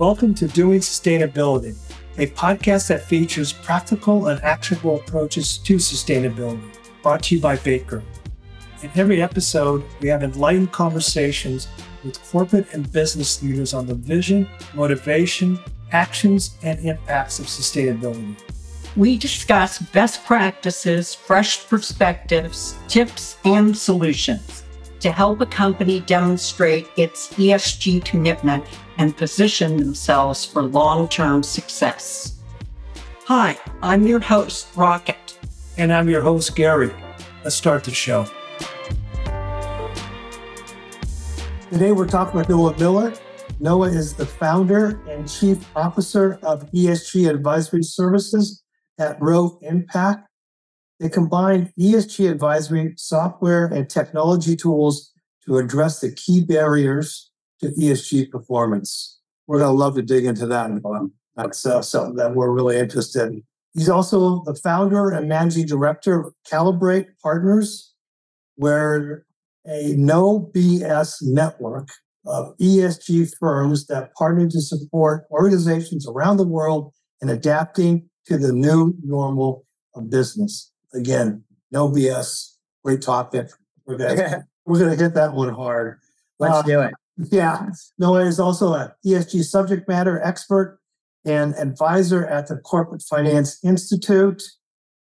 Welcome to Doing Sustainability, a podcast that features practical and actionable approaches to sustainability, brought to you by Baker. In every episode, we have enlightened conversations with corporate and business leaders on the vision, motivation, actions, and impacts of sustainability. We discuss best practices, fresh perspectives, tips, and solutions to help a company demonstrate its ESG commitment and position themselves for long term success. Hi, I'm your host, Rocket. And I'm your host, Gary. Let's start the show. Today we're talking with Noah Miller. Noah is the founder and chief officer of ESG Advisory Services at Rho Impact. They combine ESG advisory software and technology tools to address the key barriers to ESG performance. We're going to love to dig into that. That's uh, something that we're really interested in. He's also the founder and managing director of Calibrate Partners, where a no BS network of ESG firms that partner to support organizations around the world in adapting to the new normal of business. Again, no BS. Great topic. We're gonna, we're gonna hit that one hard. Let's uh, do it. Yeah. Noah is also an ESG subject matter expert and advisor at the Corporate Finance Institute.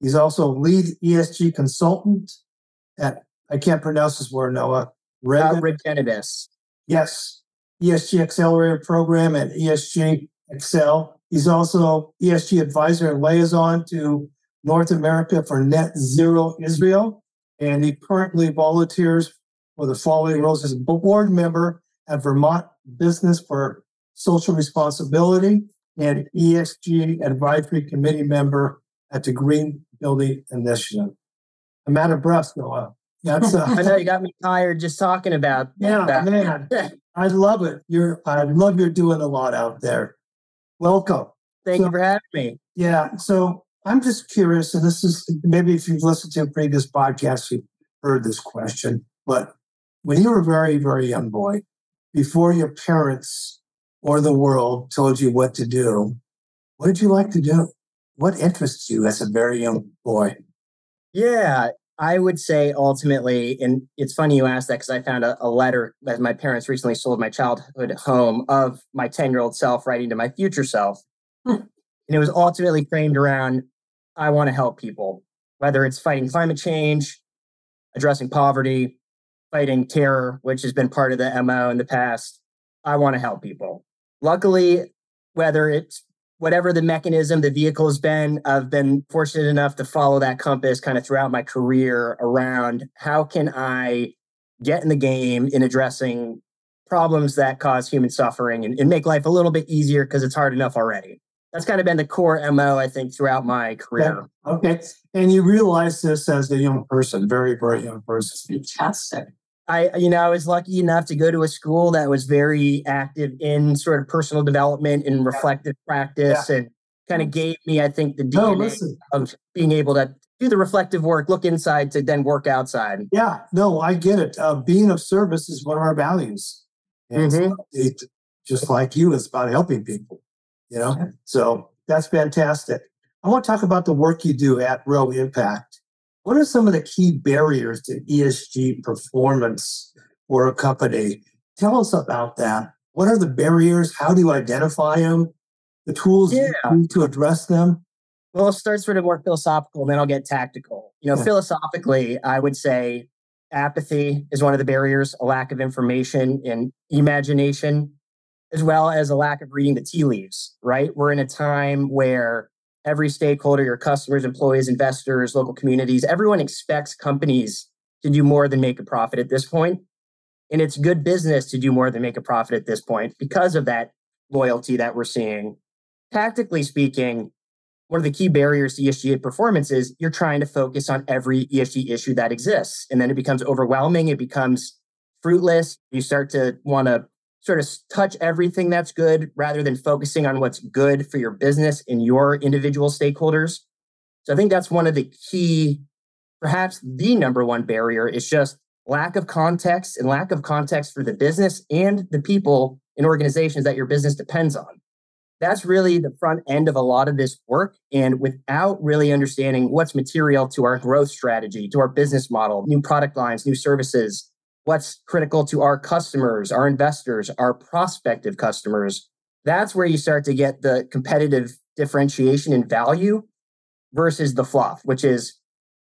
He's also lead ESG consultant at, I can't pronounce this word, Noah. Reg- uh, Regenidis. Yes. ESG Accelerator Program at ESG Excel. He's also ESG advisor and liaison to North America for Net Zero Israel. And he currently volunteers for the following roles as board member at Vermont Business for Social Responsibility and ESG Advisory Committee member at the Green Building Initiative. I'm out of breath, Noah. That's uh, I know you got me tired just talking about yeah, that. man. I love it. You're I love you're doing a lot out there. Welcome. Thank so, you for having me. Yeah. So I'm just curious, and this is maybe if you've listened to a previous podcast, you've heard this question, but when you were a very, very young boy, before your parents or the world told you what to do, what did you like to do? What interests you as a very young boy? Yeah, I would say ultimately, and it's funny you asked that because I found a, a, letter that my parents recently sold my childhood home of my 10 year old self writing to my future self. Hmm. And it was ultimately framed around I want to help people, whether it's fighting climate change, addressing poverty, fighting terror, which has been part of the MO in the past. I want to help people. Luckily, whether it's whatever the mechanism, the vehicle has been, I've been fortunate enough to follow that compass kind of throughout my career around how can I get in the game in addressing problems that cause human suffering and, and make life a little bit easier because it's hard enough already. That's kind of been the core MO, I think, throughout my career. Yeah. Okay. And you realize this as a young person, very, very young person. Fantastic. I, you know, I was lucky enough to go to a school that was very active in sort of personal development and reflective practice yeah. and kind of gave me, I think, the DNA no, of being able to do the reflective work, look inside to then work outside. Yeah, no, I get it. Uh, being of service is one of our values. Mm-hmm. It, just like you, it's about helping people, you know? So that's fantastic. I want to talk about the work you do at Rho Impact. What are some of the key barriers to ESG performance for a company? Tell us about that. What are the barriers? How do you identify them? The tools yeah. to address them? Well, I'll start sort of more philosophical, and then I'll get tactical. You know, yeah. philosophically, I would say apathy is one of the barriers, a lack of information and imagination, as well as a lack of reading the tea leaves, right? We're in a time where every stakeholder, your customers, employees, investors, local communities, everyone expects companies to do more than make a profit at this point. And it's good business to do more than make a profit at this point because of that loyalty that we're seeing. Tactically speaking, one of the key barriers to ESG performance is you're trying to focus on every ESG issue that exists. And then it becomes overwhelming. It becomes fruitless. You start to want to sort of touch everything that's good rather than focusing on what's good for your business and your individual stakeholders. So I think that's one of the key, perhaps the number one barrier is just lack of context and lack of context for the business and the people and organizations that your business depends on. that's really the front end of a lot of this work. And without really understanding what's material to our growth strategy, to our business model, new product lines, new services, what's critical to our customers, our investors, our prospective customers, that's where you start to get the competitive differentiation and value versus the fluff, which is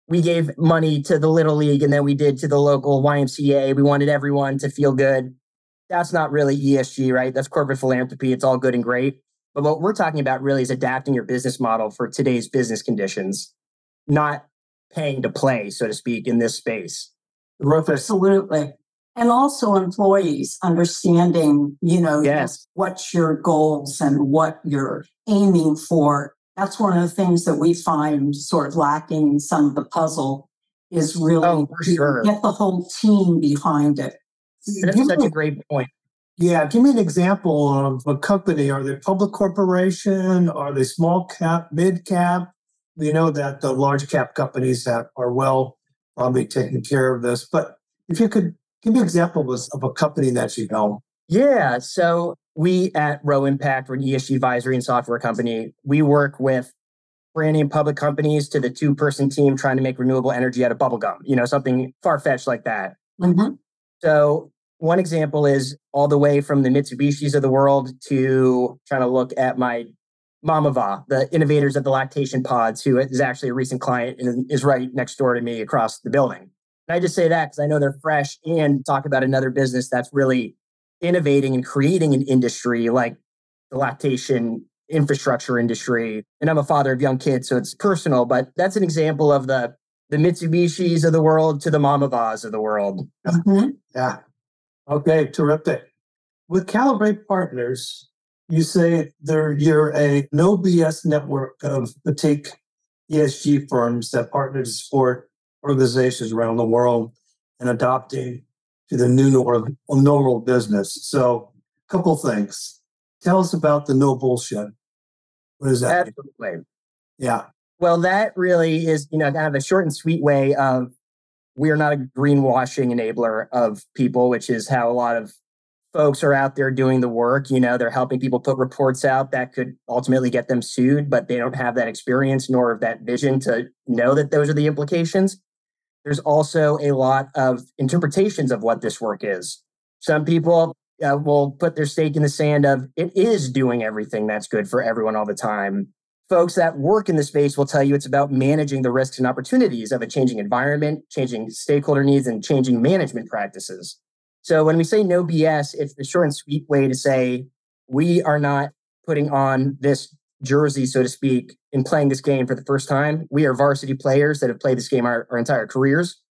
we gave money to the little league and then we did to the local YMCA. We wanted everyone to feel good. That's not really ESG, right? That's corporate philanthropy. It's all good and great. But what we're talking about really is adapting your business model for today's business conditions, not paying to play, so to speak, in this space. Absolutely. And also employees understanding, you know, Yes. what's your goals and what you're aiming for. That's one of the things that we find sort of lacking in some of the puzzle is really Oh, sure. get the whole team behind it. That's Give such me- a great point. Yeah, give me an example of a company. Are they public corporation? Are they small cap, mid cap? We know that the large cap companies that are well probably taking care of this. But if you could give me examples of a company that you know. Yeah. So we at Rho Impact, we're an ESG advisory and software company. We work with brand name public companies to the two person team trying to make renewable energy out of bubble gum, you know, something far fetched like that. Mhm. So one example is all the way from the Mitsubishis of the world to trying to look at my Mamava, the innovators of the lactation pods, who is actually a recent client and is right next door to me across the building. And I just say that because I know they're fresh and talk about another business that's really innovating and creating an industry like the lactation infrastructure industry. And I'm a father of young kids, so it's personal, but that's an example of the the Mitsubishis of the world to the Mamavas of the world. Mhm. Yeah. Okay, terrific. With Calibrate Partners, you say they're you're a no BS network of boutique ESG firms that partner to support organizations around the world in adopting to the new normal, normal business. So, a couple things. Tell us about the no bullshit. What is that? mean? Yeah. Well, that really is, you know, kind of a short and sweet way of we are not a greenwashing enabler of people, which is how a lot of folks are out there doing the work. You know, they're helping people put reports out that could ultimately get them sued, but they don't have that experience nor that vision to know that those are the implications. There's also a lot of interpretations of what this work is. Some people uh, will put their stake in the sand of it is doing everything that's good for everyone all the time folks that work in the space will tell you it's about managing the risks and opportunities of a changing environment, changing stakeholder needs, and changing management practices. So when we say no BS, it's the short and sweet way to say we are not putting on this jersey, so to speak, in playing this game for the first time. We are varsity players that have played this game our, our entire careers.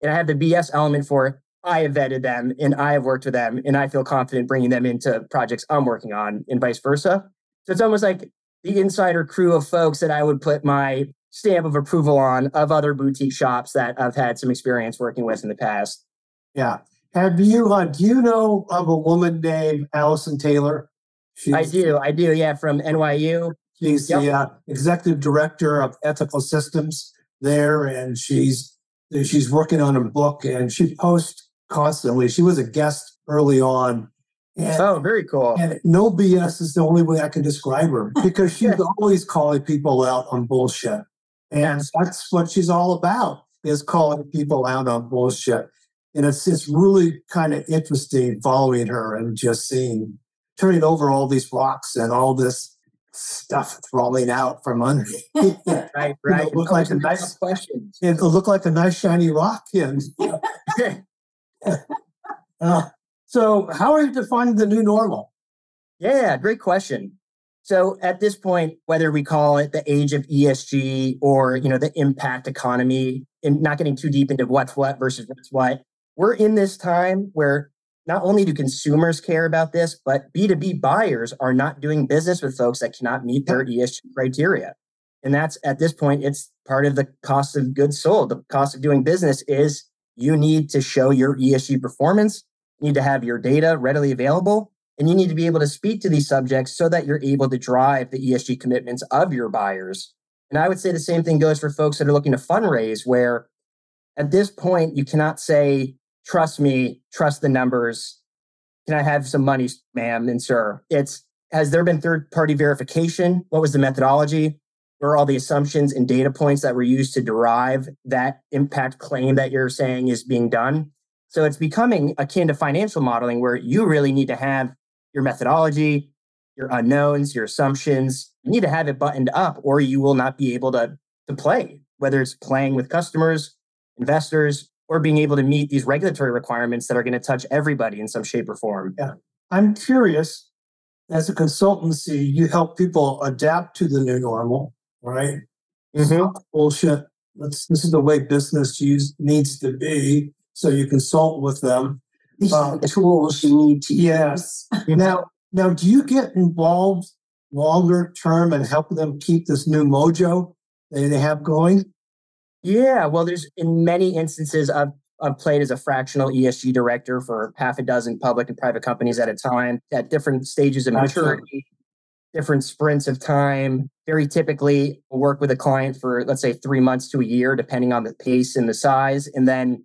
And I have the BS element for. I have vetted them and I have worked with them and I feel confident bringing them into projects I'm working on and vice versa. So it's almost like the insider crew of folks that I would put my stamp of approval on of other boutique shops that I've had some experience working with in the past. Yeah. Have you, uh, do you know of a woman named Alison Taylor? She's, I do, I do, yeah, from NYU. She's the uh, executive director of ethical systems there, and she's she's working on a book, and she posts constantly. She was a guest early on, and, Oh, very cool. and no BS is the only way I can describe her because she's always calling people out on bullshit, and that's what she's all about is calling people out on bullshit. And it's it's really kind of interesting following her and just seeing turning over all these rocks and all this stuff falling out from under. it Right, You know, look like a nice- tough questions. looked like a nice shiny rock. And uh, so, how are you defining the new normal? Yeah, great question. So at this point, whether we call it the age of ESG or you know the impact economy, and not getting too deep into what's what versus what's what, we're in this time where not only do consumers care about this, but B2B buyers are not doing business with folks that cannot meet their ESG criteria. And that's at this point, it's part of the cost of goods sold. The cost of doing business is you need to show your ESG performance, you need to have your data readily available, and you need to be able to speak to these subjects so that you're able to drive the ESG commitments of your buyers. And I would say the same thing goes for folks that are looking to fundraise, where at this point, you cannot say, trust me, trust the numbers. Can I have some money, ma'am and sir? It's has there been third party verification? What was the methodology? Where are all the assumptions and data points that were used to derive that impact claim that you're saying is being done? So it's becoming akin to financial modeling where you really need to have your methodology, your unknowns, your assumptions. You need to have it buttoned up or you will not be able to, to play, whether it's playing with customers, investors, or being able to meet these regulatory requirements that are going to touch everybody in some shape or form. Yeah. I'm curious, as a consultancy, you help people adapt to the new normal, right? Mhm. Bullshit. Let's, this is the way business use needs to be. So you consult with them. These Uh, are the tools you need to Yes. use. Now, now, do you get involved longer term and help them keep this new mojo they, they have going? Yeah, well, there's in many instances I've I've played as a fractional ESG director for half a dozen public and private companies at a time at different stages of maturity, different sprints of time. Very typically, I'll work with a client for let's say three months to a year, depending on the pace and the size, and then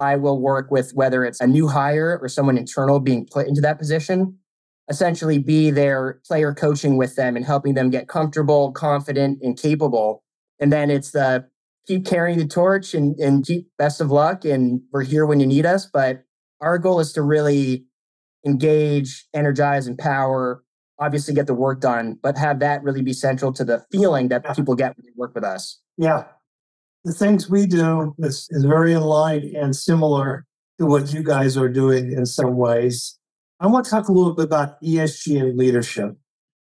I will work with whether it's a new hire or someone internal being put into that position. Essentially, be their player coaching with them and helping them get comfortable, confident, and capable. And then it's the keep carrying the torch and, and keep best of luck and we're here when you need us but our goal is to really engage energize empower obviously get the work done but have that really be central to the feeling that Yeah. people get when they work with us Yeah. The things we do is, is very aligned and similar to what you guys are doing in some ways. I want to talk a little bit about ESG and leadership.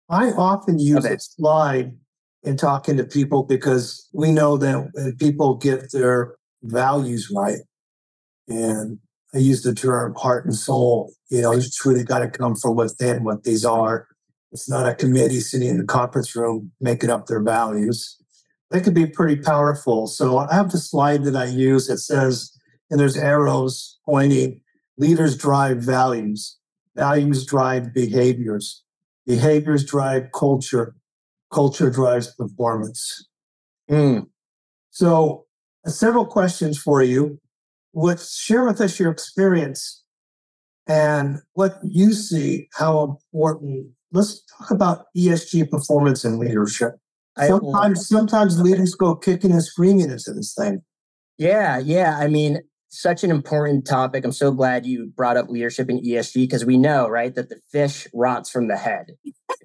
I often use Okay. a slide in talking to people because we know that when people get their values right, and I use the term heart and soul, you know, it's truly got to come from within what these are. It's not a committee sitting in the conference room making up their values that could be pretty powerful. So I have the slide that I use that says, and there's arrows pointing, leaders drive values, values drive behaviors, behaviors drive culture, culture drives performance. Mm, So uh, several questions for you. What share with us your experience and what you see how important. Let's talk about ESG performance and leadership. Sometimes, sometimes leaders go kicking and screaming into this thing. yeah yeah i mean such an important topic i'm so glad you brought up leadership in esg because we know right that the fish rots from the head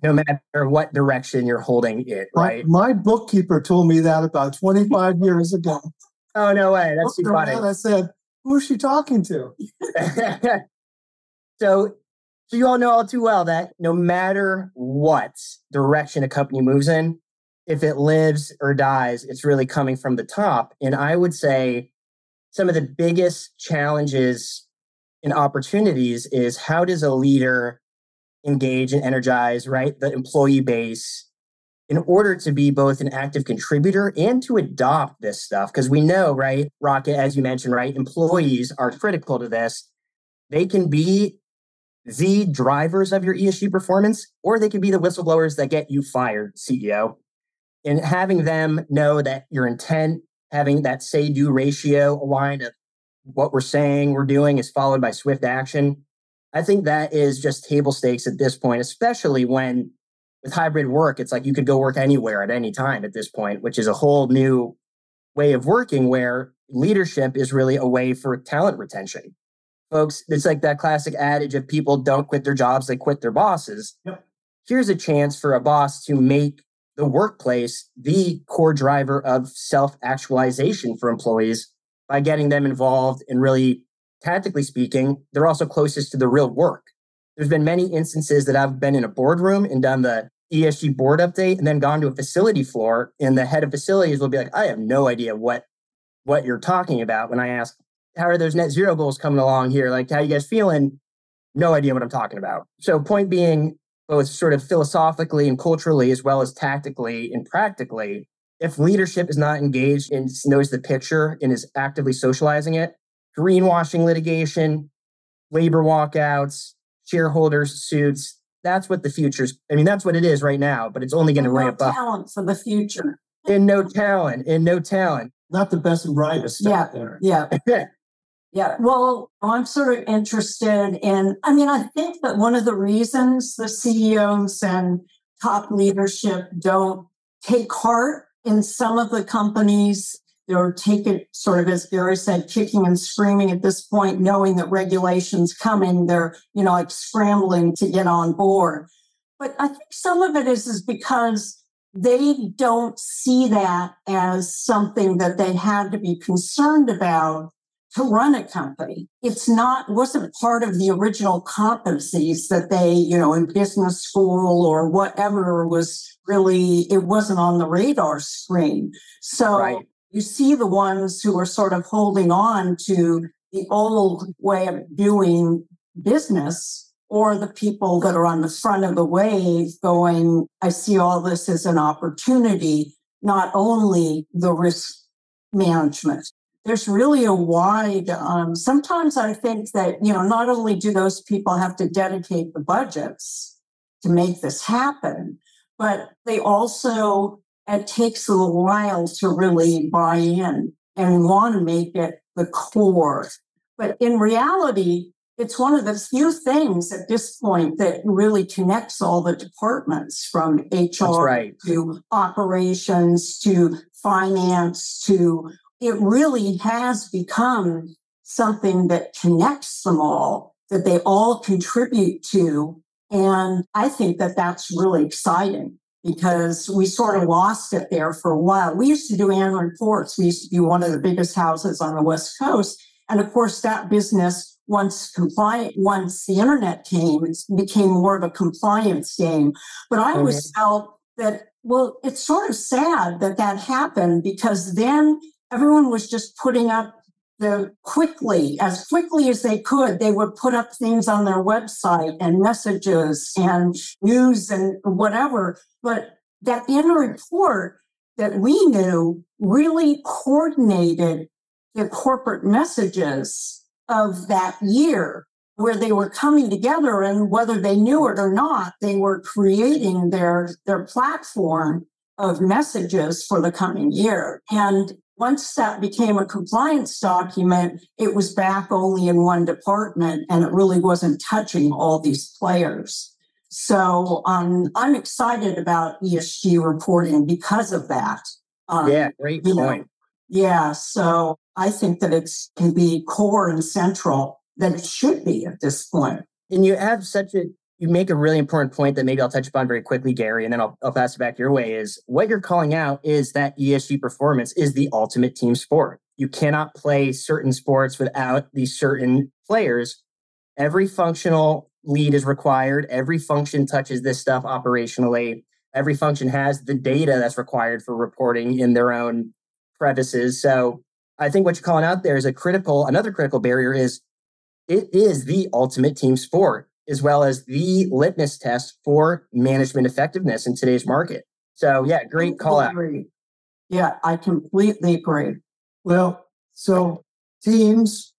no matter what direction you're holding it right My, bookkeeper told me that about 25 years ago. oh no way that's too funny I said, "Who's she talking to?" so, so you all know all too well that no matter what direction a company moves in, if it lives or dies, it's really coming from the top. And I would say some of the biggest challenges and opportunities is how does a leader engage and energize, right, the employee base in order to be both an active contributor and to adopt this stuff? Because we know, right, Rocket, as you mentioned, right, employees are critical to this. They can be the drivers of your ESG performance, or they can be the whistleblowers that get you fired, CEO. And having them know that your intent, having that say do ratio aligned of what we're saying we're doing is followed by swift action. I think that is just table stakes at this point, especially when with hybrid work, it's like you could go work anywhere at any time at this point, which is a whole new way of working where leadership is really a way for talent retention. Folks, it's like that classic adage of people don't quit their jobs, they quit their bosses. Yep. Here's a chance for a boss to make the workplace the core driver of self actualization for employees by getting them involved and really tactically speaking, they're also closest to the real work. There's been many instances that I've been in a boardroom and done the ESG board update and then gone to a facility floor and the head of facilities will be like, I have no idea what what you're talking about when I ask, how are those net zero goals coming along here? Like, how you guys feeling? No idea what I'm talking about. So point being, both sort of philosophically and culturally, as well as tactically and practically, if leadership is not engaged and knows the picture and is actively socializing it, greenwashing litigation, labor walkouts, shareholders suits, that's what the future's, I mean, that's what it is right now, but it's only going to No ramp up. Talent for the future. And no talent, and no talent. Not the best and brightest Yeah. out there. Yeah. Yeah, well, I'm sort of interested in, I mean, I think that one of the reasons the CEOs and top leadership don't take heart in some of the companies they're taking sort of as Gary said, kicking and screaming at this point, knowing that regulations coming, they're, you know, like scrambling to get on board. But I think some of it is is because they don't see that as something that they had to be concerned about to run a company. It's not wasn't part of the original competencies that they, you know, in business school or whatever was really it wasn't on the radar screen. So Right. you see the ones who are sort of holding on to the old way of doing business or the people that are on the front of the wave going, I see all this as an opportunity, not only the risk management. There's really a wide, um, sometimes I think that, you know, not only do those people have to dedicate the budgets to make this happen, but they also it takes a little while to really buy in and want to make it the core. But in reality, it's one of the few things at this point that really connects all the departments from HR right. to operations to finance to it really has become something that connects them all, that they all contribute to. And I think that that's really exciting because we sort of lost it there for a while. We used to do annual reports. We used to be one of the biggest houses on the West Coast. And of course, that business, once compliant, once the internet came, it became more of a compliance game. But I always mm-hmm. felt that, well, it's sort of sad that that happened because then everyone was just putting up the quickly, as quickly as they could, they would put up things on their website and messages and news and whatever. But that annual report that we knew really coordinated the corporate messages of that year where they were coming together and whether they knew it or not, they were creating their, their platform of messages for the coming year. And once that became a compliance document, it was back only in one department and it really wasn't touching all these players. So um, I'm excited about ESG reporting because of that. Um, Yeah, great you know, point. yeah, so I think that it can be core and central that it should be at this point. And you have such a you make a really important point that maybe I'll touch upon very quickly, Gary, and then I'll, I'll pass it back your way. Is what you're calling out is that ESG performance is the ultimate team sport. You cannot play certain sports without these certain players. Every functional lead is required. Every function touches this stuff operationally. Every function has the data that's required for reporting in their own crevices. So I think what you're calling out there is a critical, another critical barrier is it is the ultimate team sport as well as the litmus test for management effectiveness in today's market. So yeah, great call out. Yeah, I completely agree. Well, so teams,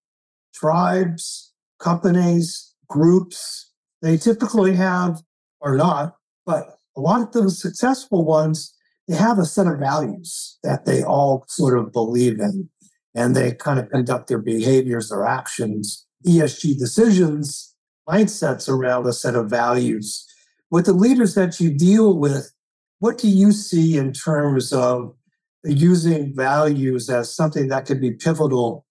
tribes, companies, groups, they typically have, or not, but a lot of the successful ones, they have a set of values that they all sort of believe in. And they kind of conduct their behaviors, their actions, ESG decisions, mindsets around a set of values. With the leaders that you deal with, what do you see in terms of using values as something that could be pivotal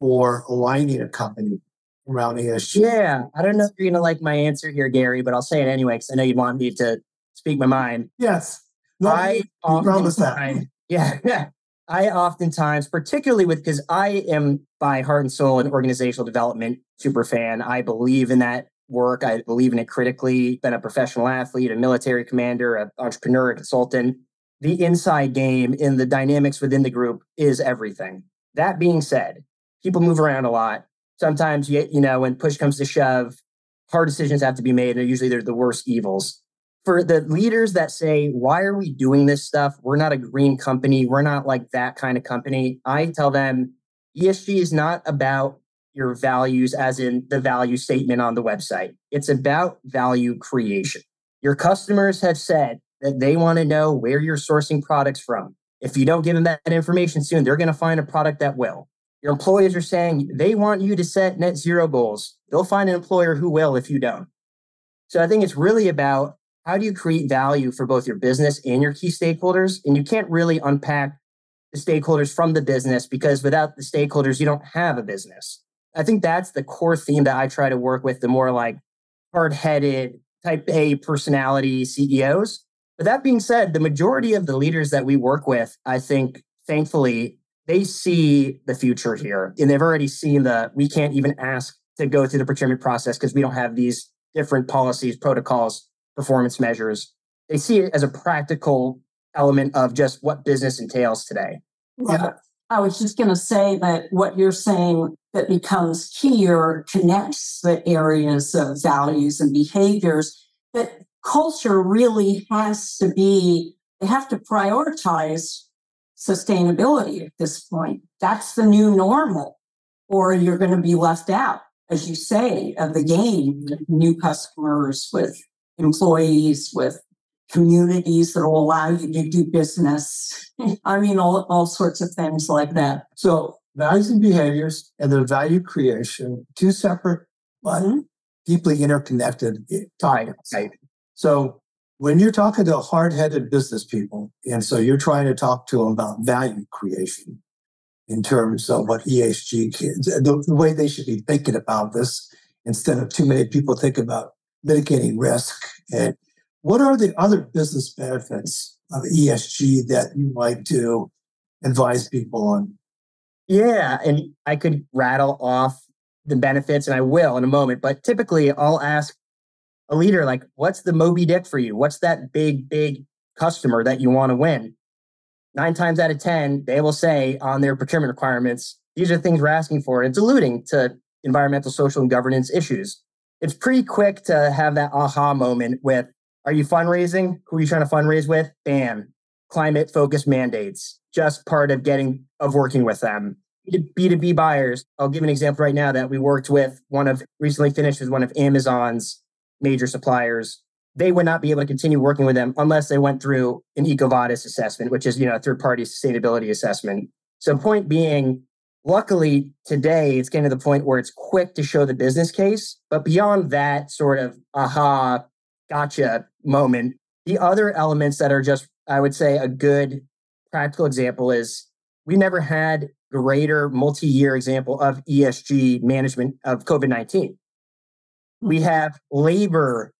for aligning a company around ESG. Yeah, I don't know if you're gonna like my answer here, Gary, but I'll say it anyway because I know you'd want me to speak my mind. Yes. No, I you promised that. Yeah, yeah. I oftentimes, particularly with because I am by heart and soul an organizational development super fan. I believe in that work. I believe in it critically. Been a professional athlete, a military commander, an entrepreneur, a consultant. The inside game in the dynamics within the group is everything. That being said, people move around a lot. Sometimes you you know when push comes to shove, hard decisions have to be made, and usually they're the worst evils for the leaders that say, why are we doing this stuff? We're not a green company. We're not like that kind of company. I tell them ESG is not about your values as in the value statement on the website. It's about value creation. Your customers have said that they want to know where you're sourcing products from. If you don't give them that information soon, they're going to find a product that will. Your employees are saying they want you to set net zero goals. They'll find an employer who will if you don't. So I think it's really about how do you create value for both your business and your key stakeholders? And you can't really unpack the stakeholders from the business because without the stakeholders, you don't have a business. I think that's the core theme that I try to work with the more like hard headed type A personality CEOs. But that being said, the majority of the leaders that we work with, I think, thankfully, they see the future here and they've already seen the we can't even ask to go through the procurement process because we don't have these different policies, protocols, performance measures. They see it as a practical element of just what business entails today. Yeah. I was just going to say that what you're saying that becomes key or connects the areas of values and behaviors that culture really has to be, they have to prioritize sustainability at this point. That's the new normal, or you're going to be left out, as you say, of the game, new customers with employees, with communities that will allow you to do business. I mean, all, all sorts of things like that. So values and behaviors and then value creation, two separate but mm-hmm. deeply interconnected topics. Right. So when you're talking to hard-headed business people, and so you're trying to talk to them about value creation in terms of what ESG, the, the way they should be thinking about this, instead of too many people think about mitigating risk. And what are the other business benefits of ESG that you like to advise people on? Yeah, and I could rattle off the benefits, and I will in a moment. But typically, I'll ask a leader, like, what's the Moby Dick for you? What's that big, big customer that you want to win? Nine times out of 10, they will say on their procurement requirements, these are things we're asking for. It's alluding to environmental, social, and governance issues. It's pretty quick to have that aha moment with, are you fundraising? Who are you trying to fundraise with? Bam. Climate focused mandates, just part of getting, of working with them. B2B buyers. I'll give an example right now that we worked with one of recently finished with one of Amazon's major suppliers, they would not be able to continue working with them unless they went through an EcoVadis assessment, which is, you know, a third party sustainability assessment. So point being, luckily today it's getting to the point where it's quick to show the business case. But beyond that sort of aha, gotcha moment, the other elements that are just, I would say, a good practical example is we never had greater multi-year example of ESG management of COVID-19. We have labor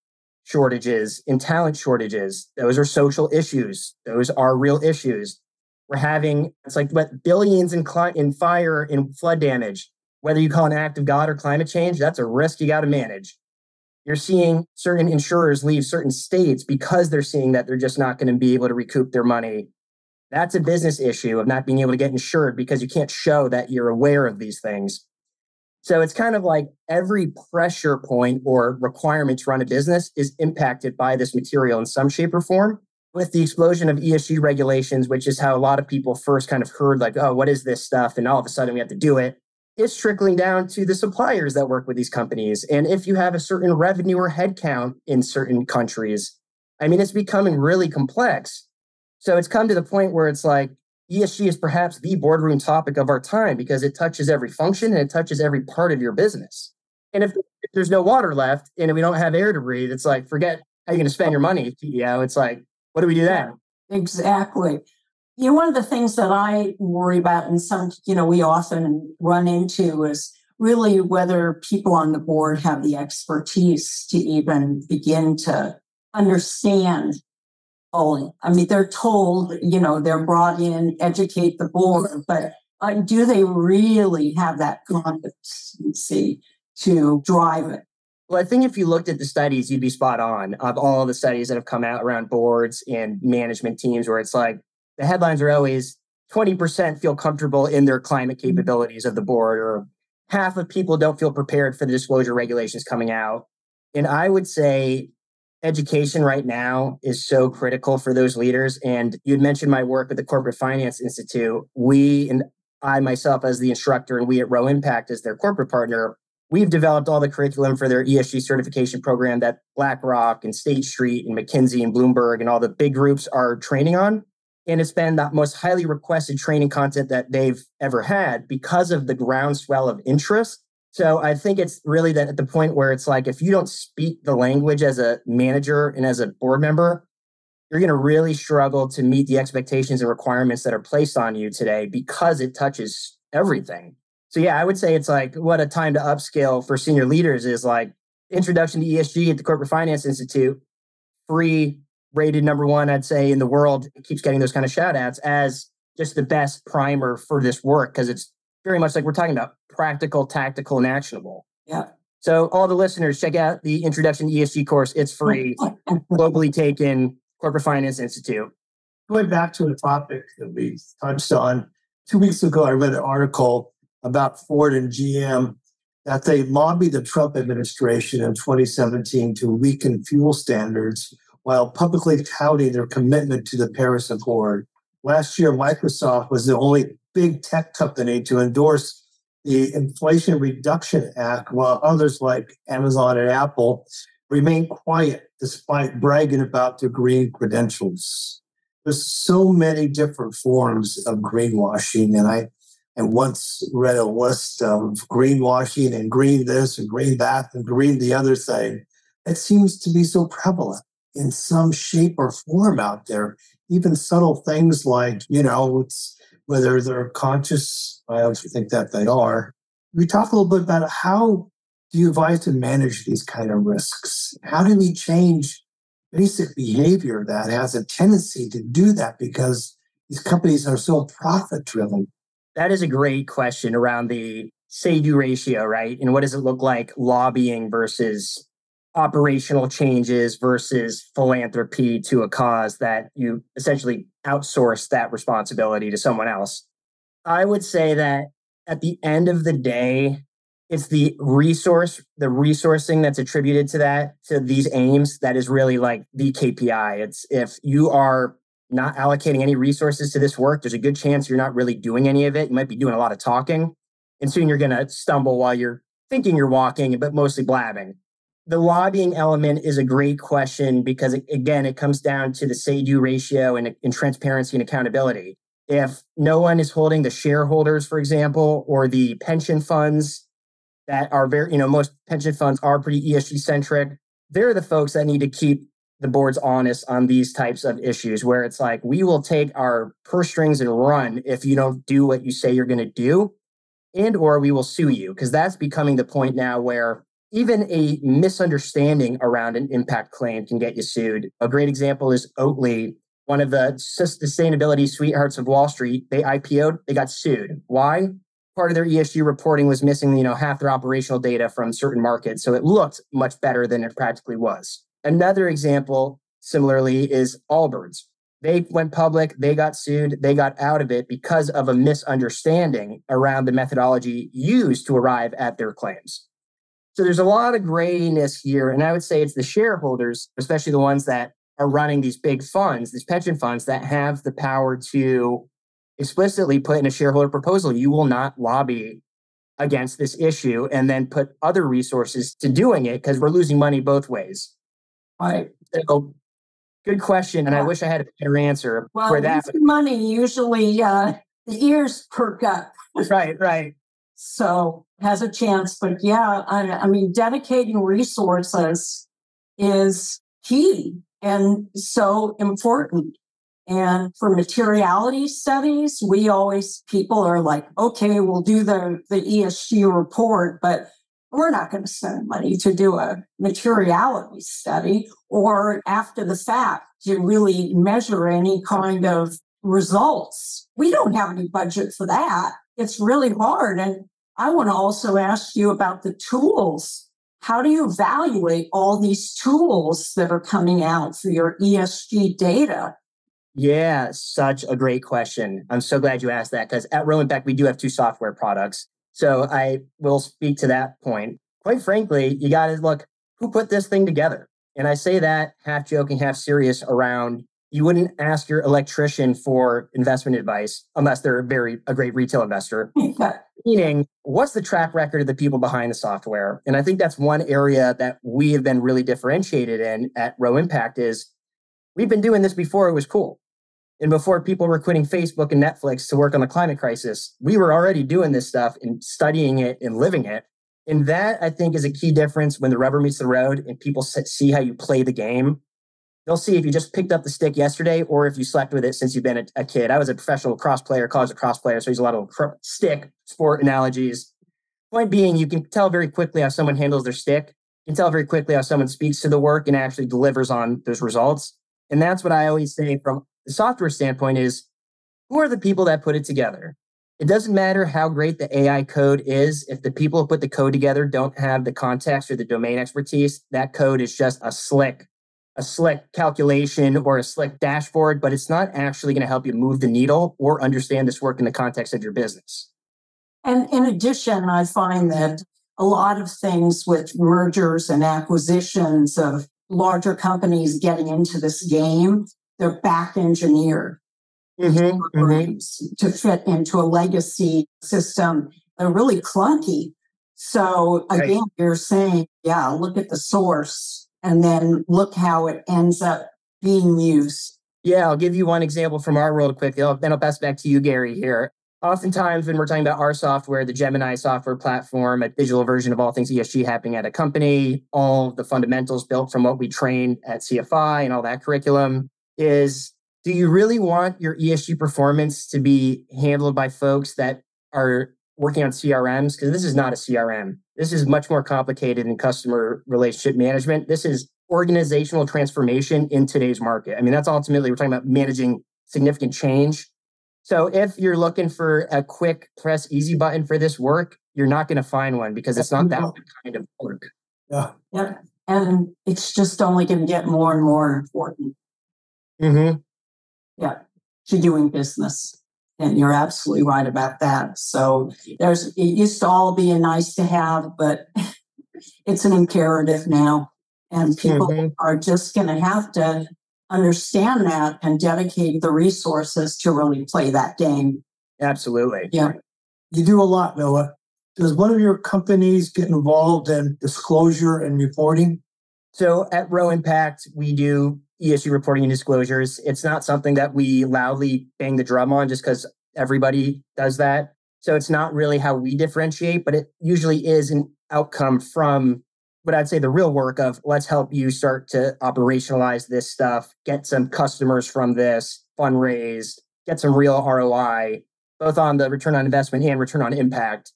shortages and talent shortages. Those are social issues. Those are real issues. We're having it's like what billions in cli- in fire and flood damage. Whether you call an act of God or climate change, that's a risk you got to manage. You're seeing certain insurers leave certain states because they're seeing that they're just not going to be able to recoup their money. That's a business issue of not being able to get insured because you can't show that you're aware of these things. So it's kind of like every pressure point or requirement to run a business is impacted by this material in some shape or form. With the explosion of ESG regulations, which is how a lot of people first kind of heard, like, oh, what is this stuff? And all of a sudden we have to do it. It's trickling down to the suppliers that work with these companies. And if you have a certain revenue or headcount in certain countries, I mean, it's becoming really complex. So it's come to the point where it's like, ESG is perhaps the boardroom topic of our time because it touches every function and it touches every part of your business. And if, if there's no water left and we don't have air to breathe, it's like, forget how you're going to spend your money, CEO. It's like, what do we do then? Exactly. You know, one of the things that I worry about and some, you know, we often run into is really whether people on the board have the expertise to even begin to understand polling. I mean, they're told, you know, they're brought in, educate the board, but uh, do they really have that competency to drive it? Well, I think if you looked at the studies, you'd be spot on of all the studies that have come out around boards and management teams, where it's like the headlines are always 20% feel comfortable in their climate mm-hmm. capabilities of the board, or half of people don't feel prepared for the disclosure regulations coming out. And I would say education right now is so critical for those leaders. And you'd mentioned my work with the Corporate Finance Institute. We and I myself, as the instructor, and we at Rho Impact as their corporate partner, we've developed all the curriculum for their ESG certification program that BlackRock and State Street and McKinsey and Bloomberg and all the big groups are training on. And it's been the most highly requested training content that they've ever had because of the groundswell of interest. So I think it's really that at the point where it's like if you don't speak the language as a manager and as a board member, you're going to really struggle to meet the expectations and requirements that are placed on you today because it touches everything. So yeah, I would say it's like what a time to upscale for senior leaders is like introduction to ESG at the Corporate Finance Institute, free rated number one, I'd say in the world, it keeps getting those kind of shout outs as just the best primer for this work because it's very much like we're talking about practical, tactical, and actionable. Yeah. So all the listeners, check out the introduction to ESG course. It's free, globally taken, Corporate Finance Institute. Going back to a topic that we touched on, two weeks ago, I read an article about Ford and GM that they lobbied the Trump administration in 2017 to weaken fuel standards while publicly touting their commitment to the Paris Accord. Last year, Microsoft was the only big tech company to endorse the Inflation Reduction Act, while others like Amazon and Apple remain quiet despite bragging about their green credentials. There's so many different forms of greenwashing, and I, I once read a list of greenwashing and green this and green that and green the other thing. It seems to be so prevalent in some shape or form out there. Even subtle things like, you know, it's whether they're conscious, I also think that they are. We talk a little bit about how do you advise to manage these kind of risks? How do we change basic behavior that has a tendency to do that because these companies are so profit driven? That is a great question around the say do ratio, right? And what does it look like lobbying versus operational changes versus philanthropy to a cause that you essentially outsource that responsibility to someone else? I would say that at the end of the day, it's the resource, the resourcing that's attributed to that, to these aims, that is really like the KPI. It's if you are not allocating any resources to this work, there's a good chance you're not really doing any of it. You might be doing a lot of talking, and soon you're going to stumble while you're thinking you're walking, but mostly blabbing. The lobbying element is a great question because, again, it comes down to the say do ratio and, and transparency and accountability. If no one is holding the shareholders, for example, or the pension funds that are very, you know, most pension funds are pretty ESG centric. They're the folks that need to keep the boards honest on these types of issues where it's like, we will take our purse strings and run if you don't do what you say you're going to do and or we will sue you because that's becoming the point now where even a misunderstanding around an impact claim can get you sued. A great example is Oatly, one of the sustainability sweethearts of Wall Street. They IPO'd, they got sued. Why? part of their ESG reporting was missing, you know, half their operational data from certain markets. So it looked much better than it practically was. Another example, similarly, is Allbirds. They went public, they got sued, they got out of it because of a misunderstanding around the methodology used to arrive at their claims. So there's a lot of grayness here. And I would say it's the shareholders, especially the ones that are running these big funds, these pension funds that have the power to explicitly put in a shareholder proposal you will not lobby against this issue and then put other resources to doing it because we're losing money both ways. Right. So, good question. And I wish I had a better answer Well, for that. money usually uh, the ears perk up, Right, right. so has a chance. But yeah, I, I mean, dedicating resources is key and so important. And for materiality studies, we always people are like, okay, we'll do the the ESG report, but we're not going to spend money to do a materiality study or after the fact to really measure any kind of results. We don't have any budget for that. It's really hard. And I want to also ask you about the tools. How do you evaluate all these tools that are coming out for your ESG data? Yeah, such a great question. I'm so glad you asked that because at Rho Impact, we do have two software products. So I will speak to that point. Quite frankly, you got to look who put this thing together. And I say that half joking, half serious around you wouldn't ask your electrician for investment advice unless they're a very a great retail investor. Meaning, what's the track record of the people behind the software? And I think that's one area that we have been really differentiated in at Rho Impact is we've been doing this before it was cool And before people were quitting Facebook and Netflix to work on the climate crisis, we were already doing this stuff and studying it and living it. And that I think is a key difference when the rubber meets the road and people see how you play the game. They'll see if you just picked up the stick yesterday or if you slept with it since you've been a, a kid. I was a professional cross player, college cross player, so there's a lot of stick sport analogies. Point being, you can tell very quickly how someone handles their stick. You can tell very quickly how someone speaks to the work and actually delivers on those results. And that's what I always say from the software standpoint is who are the people that put it together? It doesn't matter how great the AI code is. If the people who put the code together don't have the context or the domain expertise, that code is just a slick, a slick calculation or a slick dashboard, but it's not actually going to help you move the needle or understand this work in the context of your business. And in addition, I find that a lot of things with mergers and acquisitions of larger companies getting into this game, they're back engineered Mm-hmm, mm-hmm. to fit into a legacy system. They're really clunky. So Right. again, you're saying, yeah, look at the source and then look how it ends up being used. Yeah, I'll give you one example from our world quickly. I'll- Then I'll pass back to you, Gary, here. Oftentimes, when we're talking about our software, the Gemini software platform, a digital version of all things ESG happening at a company, all the fundamentals built from what we trained at CFI and all that curriculum, is do you really want your ESG performance to be handled by folks that are working on CRMs? Because this is not a CRM. This is much more complicated in customer relationship management. This is organizational transformation in today's market. I mean, that's ultimately we're talking about managing significant change. So if you're looking for a quick press easy button for this work, you're not going to find one because it's not that kind of work. Yeah. Yep. And it's just only going to get more and more important Mm-hmm. to doing business. And you're absolutely right about that. So there's, it used to all be a nice to have, but it's an imperative now. And people Mhm. are just going to have to understand that and dedicate the resources to really play that game. Absolutely. Yeah. You do a lot, Noah. Does one of your companies get involved in disclosure and reporting? So at Rho Impact, we do ESG reporting and disclosures. It's not something that we loudly bang the drum on just because everybody does that. So it's not really how we differentiate, but it usually is an outcome from what I'd say the real work of let's help you start to operationalize this stuff, get some customers from this, fundraise, get some real ROI, both on the return on investment and return on impact.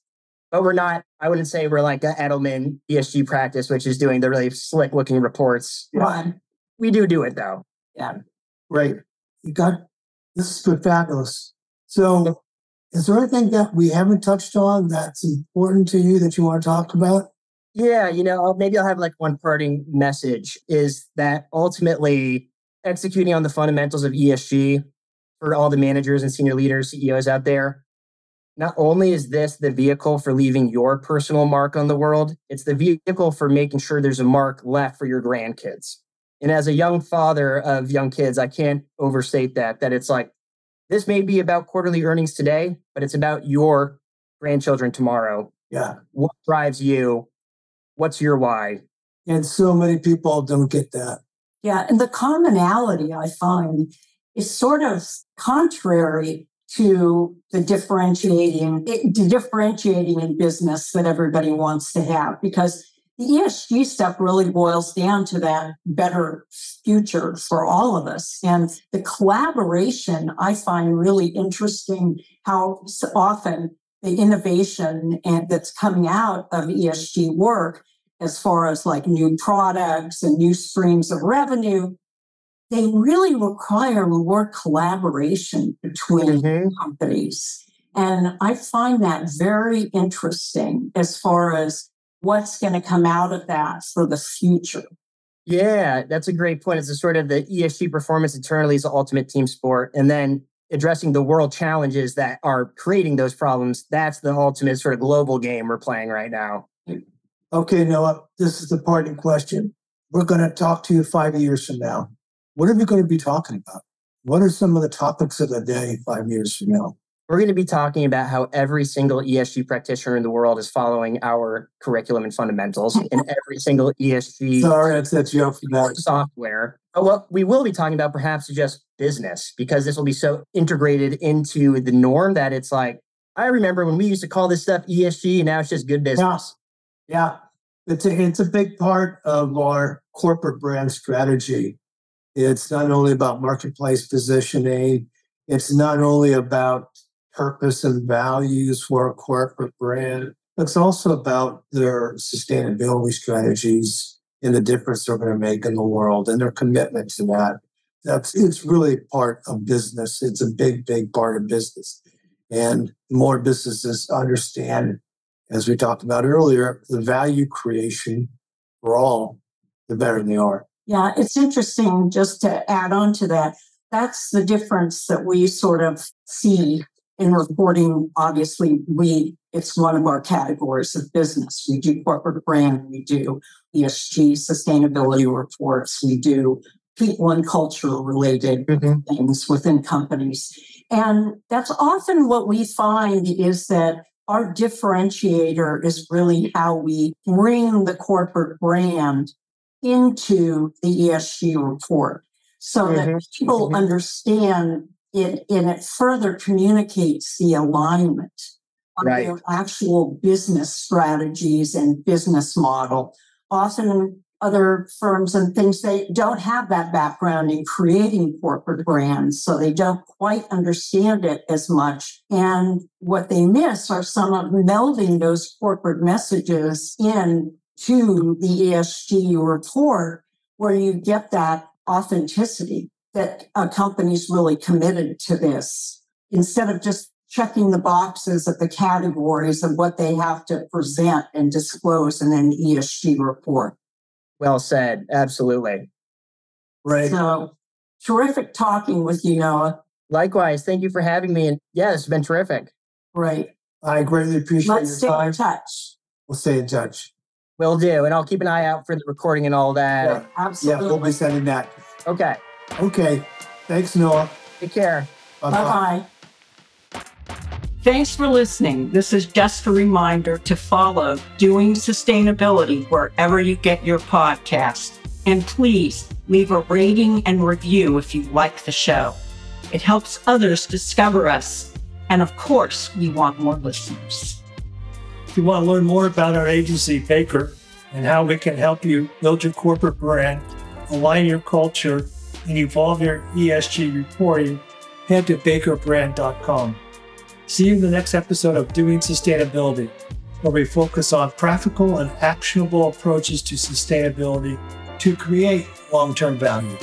But we're not, I wouldn't say we're like a Edelman ESG practice, which is doing the really slick looking reports. Right. We do do it though. Yeah. Right. You got this is fabulous. So is there anything that we haven't touched on that's important to you that you want to talk about? Yeah, you know, maybe I'll have like one parting message is that ultimately executing on the fundamentals of ESG for all the managers and senior leaders, CEOs out there. Not only is this the vehicle for leaving your personal mark on the world, it's the vehicle for making sure there's a mark left for your grandkids. And as a young father of young kids, I can't overstate that, that it's like, this may be about quarterly earnings today, but it's about your grandchildren tomorrow. Yeah. What drives you? What's your why? And so many people don't get that. Yeah. And the commonality I find is sort of contrary to the differentiating, it, the differentiating in business that everybody wants to have because the ESG stuff really boils down to that better future for all of us. And the collaboration I find really interesting how often the innovation and that's coming out of ESG work as far as like new products and new streams of revenue, they really require more collaboration between Mhm. companies. And I find that very interesting as far as what's going to come out of that for the future. Yeah, that's a great point. It's a sort of the ESG performance internally is the ultimate team sport. And then addressing the world challenges that are creating those problems, that's the ultimate sort of global game we're playing right now. Okay, Noah, uh, this is the parting question. We're going to talk to you five years from now. What are we going to be talking about? What are some of the topics of the day five years from now? We're going to be talking about how every single ESG practitioner in the world is following our curriculum and fundamentals in every single ESG Sorry, I set you up for that. software. Oh, but what we will be talking about perhaps is just business because this will be so integrated into the norm that it's like, I remember when we used to call this stuff ESG and now it's just good business. Yeah, it's a, it's a big part of our corporate brand strategy. It's not only about marketplace positioning, it's not only about purpose and values for a corporate brand, it's also about their sustainability strategies and the difference they're going to make in the world and their commitment to that. That's it's really part of business. It's a big, big part of business. And more businesses understand, as we talked about earlier, the value creation for all, the better they are. Yeah, it's interesting just to add on to that. That's the difference that we sort of see in reporting. Obviously, we it's one of our categories of business. We do corporate brand, we do ESG sustainability reports, we do people and culture related Mhm. things within companies. And that's often what we find is that our differentiator is really how we bring the corporate brand into the ESG report so that Mhm. people Mhm. understand it and it further communicates the alignment of Right. their actual business strategies and business model. Often other firms and things they don't have that background in creating corporate brands so they don't quite understand it as much and what they miss are some of melding those corporate messages in to the ESG report where you get that authenticity that a company's really committed to this instead of just checking the boxes of the categories of what they have to present and disclose in an ESG report. Well said. Absolutely. Right. So terrific talking with you, Noah. Likewise, thank you for having me. And yeah, it's been terrific. Right. I greatly appreciate Let's your stay time. in touch. We'll stay in touch. Will do. And I'll keep an eye out for the recording and all that. Yeah, yeah, we'll be sending that. Okay. Okay. Thanks, Noah. Take care. Bye Bye bye. bye. Thanks for listening. This is just a reminder to follow Doing Sustainability wherever you get your podcast. And please leave a rating and review if you like the show. It helps others discover us. And of course, we want more listeners. If you want to learn more about our agency, Baker, and how we can help you build your corporate brand, align your culture, and evolve your ESG reporting, head to bakerbrand.com. See you in the next episode of Doing Sustainability, where we focus on practical and actionable approaches to sustainability to create long term value.